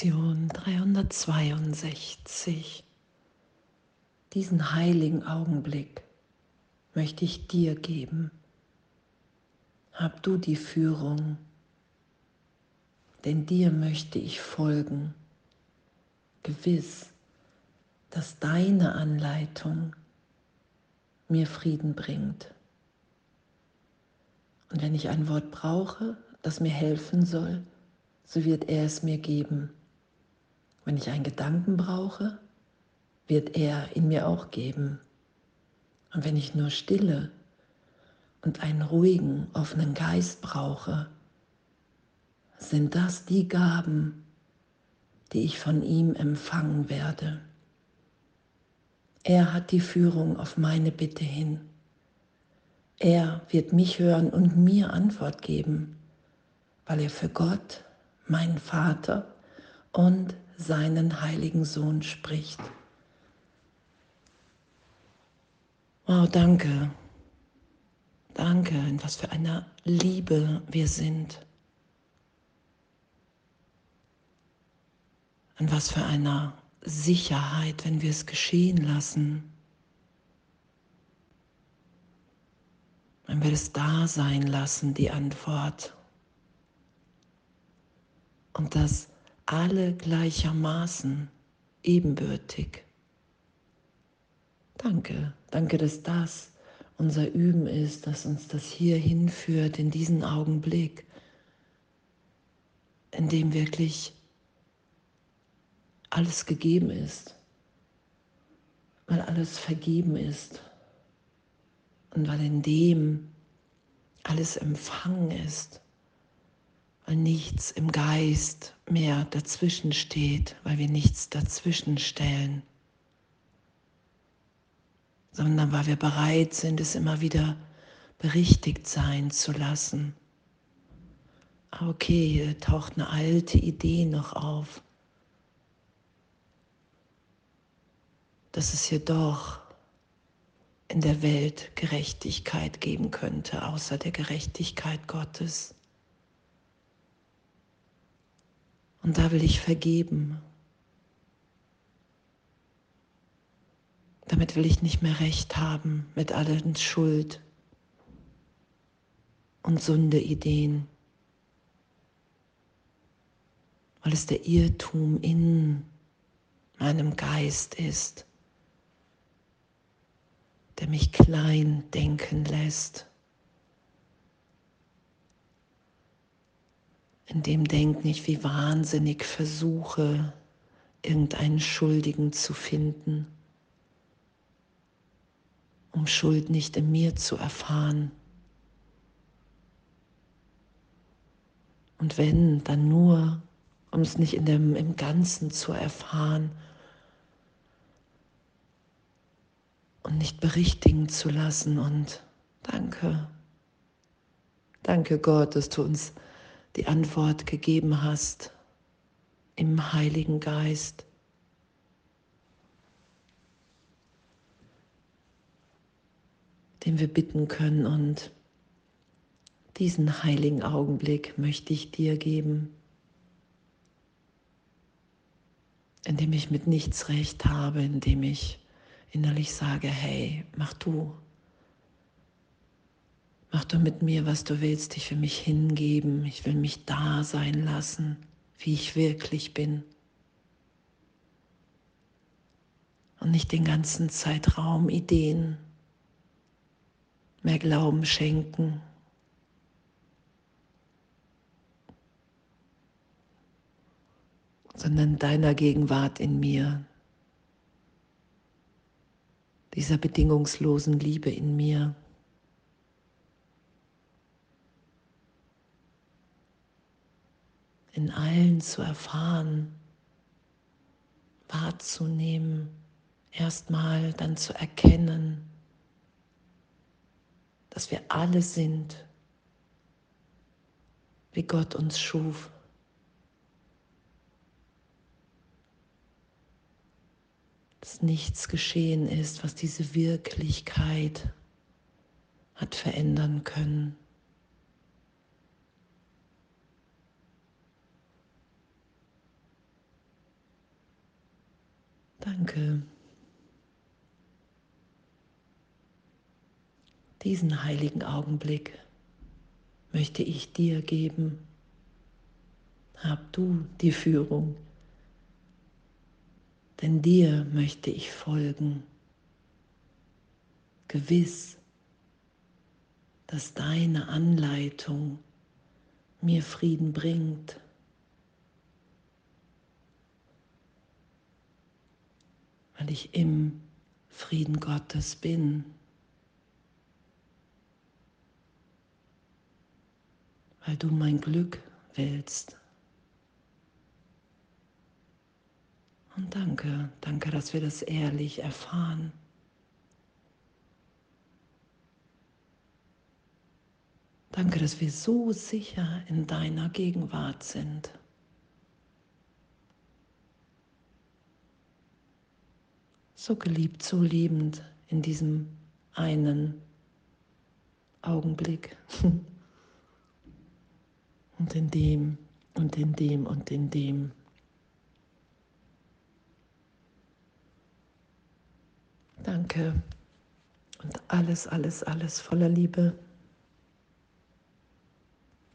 Lektion 362. Diesen heiligen Augenblick möchte ich dir geben. Hab du die Führung, denn dir möchte ich folgen, gewiss, dass deine Anleitung mir Frieden bringt. Und wenn ich ein Wort brauche, das mir helfen soll, so wird er es mir geben. Wenn ich einen Gedanken brauche, wird er ihn mir auch geben. Und wenn ich nur Stille und einen ruhigen, offenen Geist brauche, sind das die Gaben, die ich von ihm empfangen werde. Er hat die Führung auf meine Bitte hin. Er wird mich hören und mir Antwort geben, weil er für Gott mein Vater und seinen heiligen Sohn spricht. Wow, danke. Danke, in was für einer Liebe wir sind. In was für einer Sicherheit, wenn wir es geschehen lassen. Wenn wir es da sein lassen, die Antwort und das alle gleichermaßen ebenbürtig. Danke, danke, dass das unser Üben ist, dass uns das hier hinführt in diesen Augenblick, in dem wirklich alles gegeben ist, weil alles vergeben ist und weil in dem alles empfangen ist weil nichts im Geist mehr dazwischen steht, weil wir nichts dazwischen stellen, sondern weil wir bereit sind, es immer wieder berichtigt sein zu lassen. Ah, okay, hier taucht eine alte Idee noch auf, dass es hier doch in der Welt Gerechtigkeit geben könnte, außer der Gerechtigkeit Gottes. Und da will ich vergeben. Damit will ich nicht mehr recht haben mit allen Schuld und Sünde-Ideen, weil es der Irrtum in meinem Geist ist, der mich klein denken lässt. In dem Denken ich wie wahnsinnig versuche, irgendeinen Schuldigen zu finden, um Schuld nicht in mir zu erfahren. Und wenn, dann nur, um es nicht in dem, im Ganzen zu erfahren und nicht berichtigen zu lassen. Und danke, danke Gott, dass du uns die Antwort gegeben hast im Heiligen Geist. den wir bitten können und diesen heiligen Augenblick möchte ich dir geben, indem ich mit nichts recht habe, indem ich innerlich sage, hey, mach du, Mach du mit mir, was du willst. Ich will mich hingeben. Ich will mich da sein lassen, wie ich wirklich bin. Und nicht den ganzen Zeitraum Ideen mehr Glauben schenken. sondern deiner Gegenwart in mir, dieser bedingungslosen Liebe in mir. In allen zu erfahren, wahrzunehmen, erstmal dann zu erkennen, dass wir alle sind, wie Gott uns schuf. Dass nichts geschehen ist, was diese Wirklichkeit hat verändern können. Danke. Diesen heiligen Augenblick möchte ich dir geben. Hab du die Führung, denn dir möchte ich folgen, gewiss, dass deine Anleitung mir Frieden bringt. Weil ich im Frieden Gottes bin. Weil du mein Glück willst. Und danke, danke, dass wir das ehrlich erfahren. Danke, dass wir so sicher in deiner Gegenwart sind. So geliebt, so liebend in diesem einen Augenblick. Und in dem und in dem und in dem. Danke. Und alles, alles, alles voller Liebe.